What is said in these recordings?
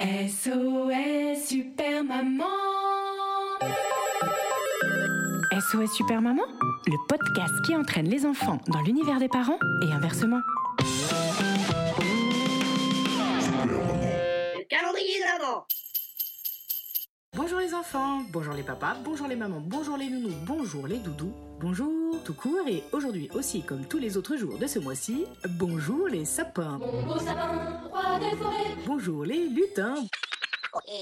SOS Super Maman SOS Super Maman, le podcast qui entraîne les enfants dans l'univers des parents et inversement. Le calendrier de l'avant Bonjour les enfants, bonjour les papas, bonjour les mamans, bonjour les nounous, bonjour les doudous, bonjour tout court et aujourd'hui aussi comme tous les autres jours de ce mois-ci, bonjour les sapins, Beau sapin, roi des forêts, bonjour les lutins,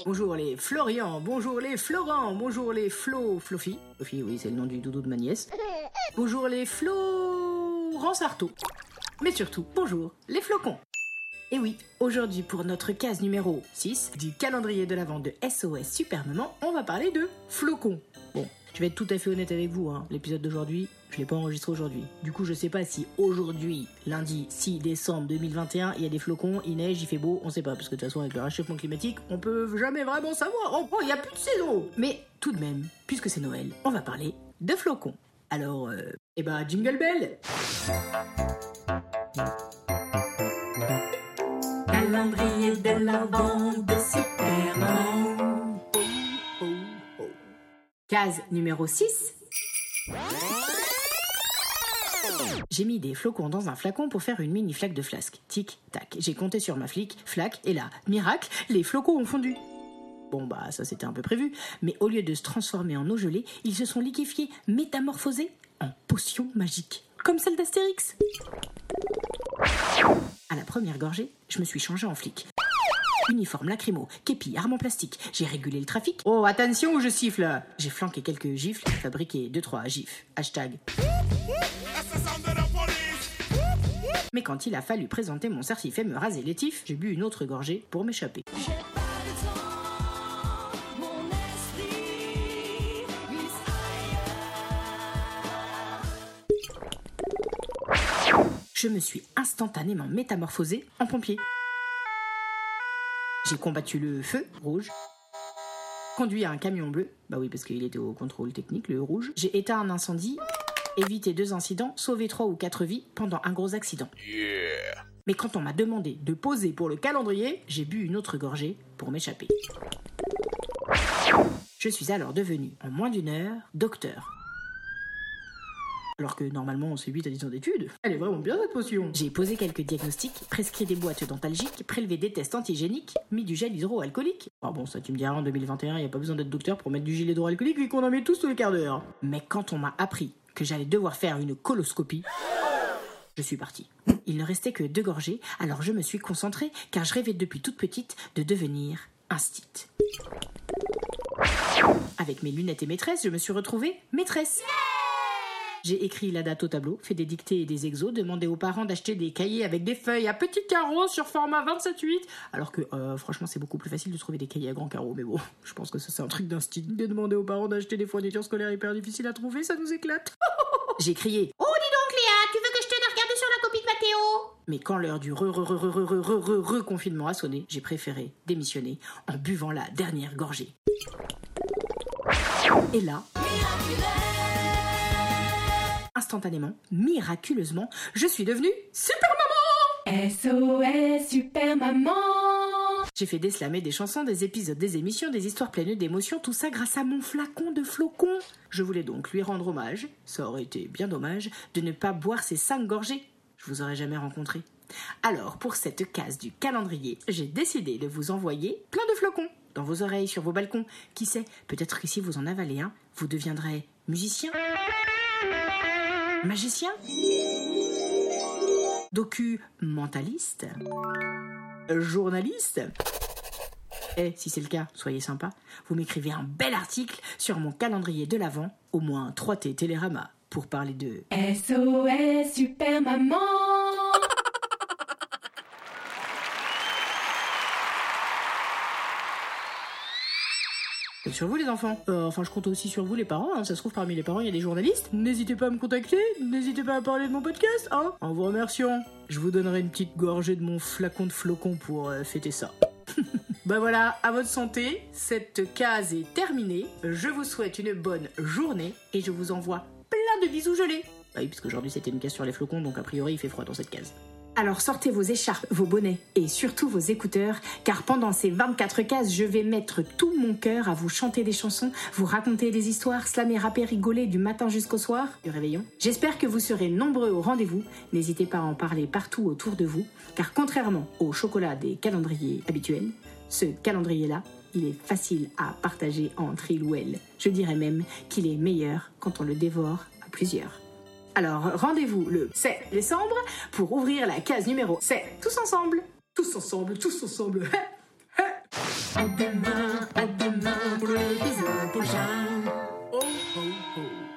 bonjour les Florian, bonjour les Florent, bonjour les Flo, Flofi, Flofi oui c'est le nom du doudou de ma nièce, bonjour les Florence Artaud, mais surtout bonjour les flocons. Et oui, aujourd'hui pour notre case numéro 6 du calendrier de l'avant de SOS Super Maman, on va parler de flocons. Bon, je vais être tout à fait honnête avec vous, hein. l'épisode d'aujourd'hui, je l'ai pas enregistré aujourd'hui. Du coup, je sais pas si aujourd'hui, lundi 6 décembre 2021, il y a des flocons, il neige, il fait beau, on sait pas, parce que de toute façon avec le réchauffement climatique, on peut jamais vraiment savoir. Oh, oh, il y a plus de saison. Mais tout de même, puisque c'est Noël, on va parler de flocons. Alors, euh, eh ben, jingle bell Calendrier de de Superman. Case numéro 6. J'ai mis des flocons dans un flacon pour faire une mini flaque de flasque. Tic, tac. J'ai compté sur ma flic, flaque, et là, miracle, les flocons ont fondu. Bon bah ça c'était un peu prévu, mais au lieu de se transformer en eau gelée, ils se sont liquéfiés, métamorphosés en potions magiques, comme celle d'Astérix. À la première gorgée, je me suis changé en flic. Uniforme lacrymo, képi, arme en plastique. J'ai régulé le trafic. Oh, attention où je siffle J'ai flanqué quelques gifles, fabriqué 2-3 gifs. Hashtag. Mais quand il a fallu présenter mon certif et me raser les tifs, j'ai bu une autre gorgée pour m'échapper. Je me suis instantanément métamorphosé en pompier. J'ai combattu le feu rouge, conduit un camion bleu, bah oui parce qu'il était au contrôle technique, le rouge. J'ai éteint un incendie, évité deux incidents, sauvé trois ou quatre vies pendant un gros accident. Mais quand on m'a demandé de poser pour le calendrier, j'ai bu une autre gorgée pour m'échapper. Je suis alors devenu, en moins d'une heure, docteur. Alors que normalement c'est 8 à 10 ans d'études. Elle est vraiment bien cette potion. J'ai posé quelques diagnostics, prescrit des boîtes dentalgiques, prélevé des tests antigéniques, mis du gel hydroalcoolique. Ah bon, ça tu me diras, en 2021, il a pas besoin d'être docteur pour mettre du gel hydroalcoolique vu qu'on en met tous tous les quarts d'heure. Mais quand on m'a appris que j'allais devoir faire une coloscopie, je suis parti. Il ne restait que deux gorgées, alors je me suis concentrée car je rêvais depuis toute petite de devenir instit. Avec mes lunettes et maîtresse, je me suis retrouvée maîtresse. J'ai écrit la date au tableau, fait des dictées et des exos, demandé aux parents d'acheter des cahiers avec des feuilles à petits carreaux sur format 27-8. Alors que, euh, franchement, c'est beaucoup plus facile de trouver des cahiers à grands carreaux. Mais bon, je pense que ça, c'est un truc d'instinct. De demander aux parents d'acheter des fournitures scolaires hyper difficiles à trouver, ça nous éclate. J'ai crié Oh, dis donc, Léa, tu veux que je t'aide à regarder sur la copie de Mathéo Mais quand l'heure du re re re re re re re re re confinement a sonné, j'ai préféré démissionner en buvant la dernière gorgée. Et là, instantanément, miraculeusement, je suis devenue super maman SOS Super Maman J'ai fait et des chansons, des épisodes, des émissions, des histoires pleines d'émotions, tout ça grâce à mon flacon de flocons. Je voulais donc lui rendre hommage, ça aurait été bien dommage, de ne pas boire ces cinq gorgées. Je vous aurais jamais rencontré. Alors, pour cette case du calendrier, j'ai décidé de vous envoyer plein de flocons dans vos oreilles, sur vos balcons. Qui sait, peut-être que si vous en avalez un, vous deviendrez musicien Magicien Documentaliste Journaliste Eh, si c'est le cas, soyez sympa. Vous m'écrivez un bel article sur mon calendrier de l'Avent, au moins 3T Télérama, pour parler de SOS Super Maman compte sur vous les enfants. Euh, enfin, je compte aussi sur vous les parents. hein. Ça se trouve parmi les parents, il y a des journalistes. N'hésitez pas à me contacter. N'hésitez pas à parler de mon podcast. Hein. En vous remerciant, je vous donnerai une petite gorgée de mon flacon de flocon pour euh, fêter ça. Bah voilà, à votre santé, cette case est terminée. Je vous souhaite une bonne journée et je vous envoie plein de bisous gelés. Bah oui, puisque aujourd'hui c'était une case sur les flocons, donc a priori il fait froid dans cette case. Alors sortez vos écharpes, vos bonnets et surtout vos écouteurs, car pendant ces 24 cases, je vais mettre tout mon cœur à vous chanter des chansons, vous raconter des histoires, slammer, rapper, rigoler du matin jusqu'au soir, du réveillon. J'espère que vous serez nombreux au rendez-vous. N'hésitez pas à en parler partout autour de vous, car contrairement au chocolat des calendriers habituels, ce calendrier-là, il est facile à partager entre il ou elle. Je dirais même qu'il est meilleur quand on le dévore à plusieurs. Alors rendez-vous le 7 décembre pour ouvrir la case numéro 7. Tous ensemble Tous ensemble, tous ensemble À demain, à demain pour prochain Oh oh oh.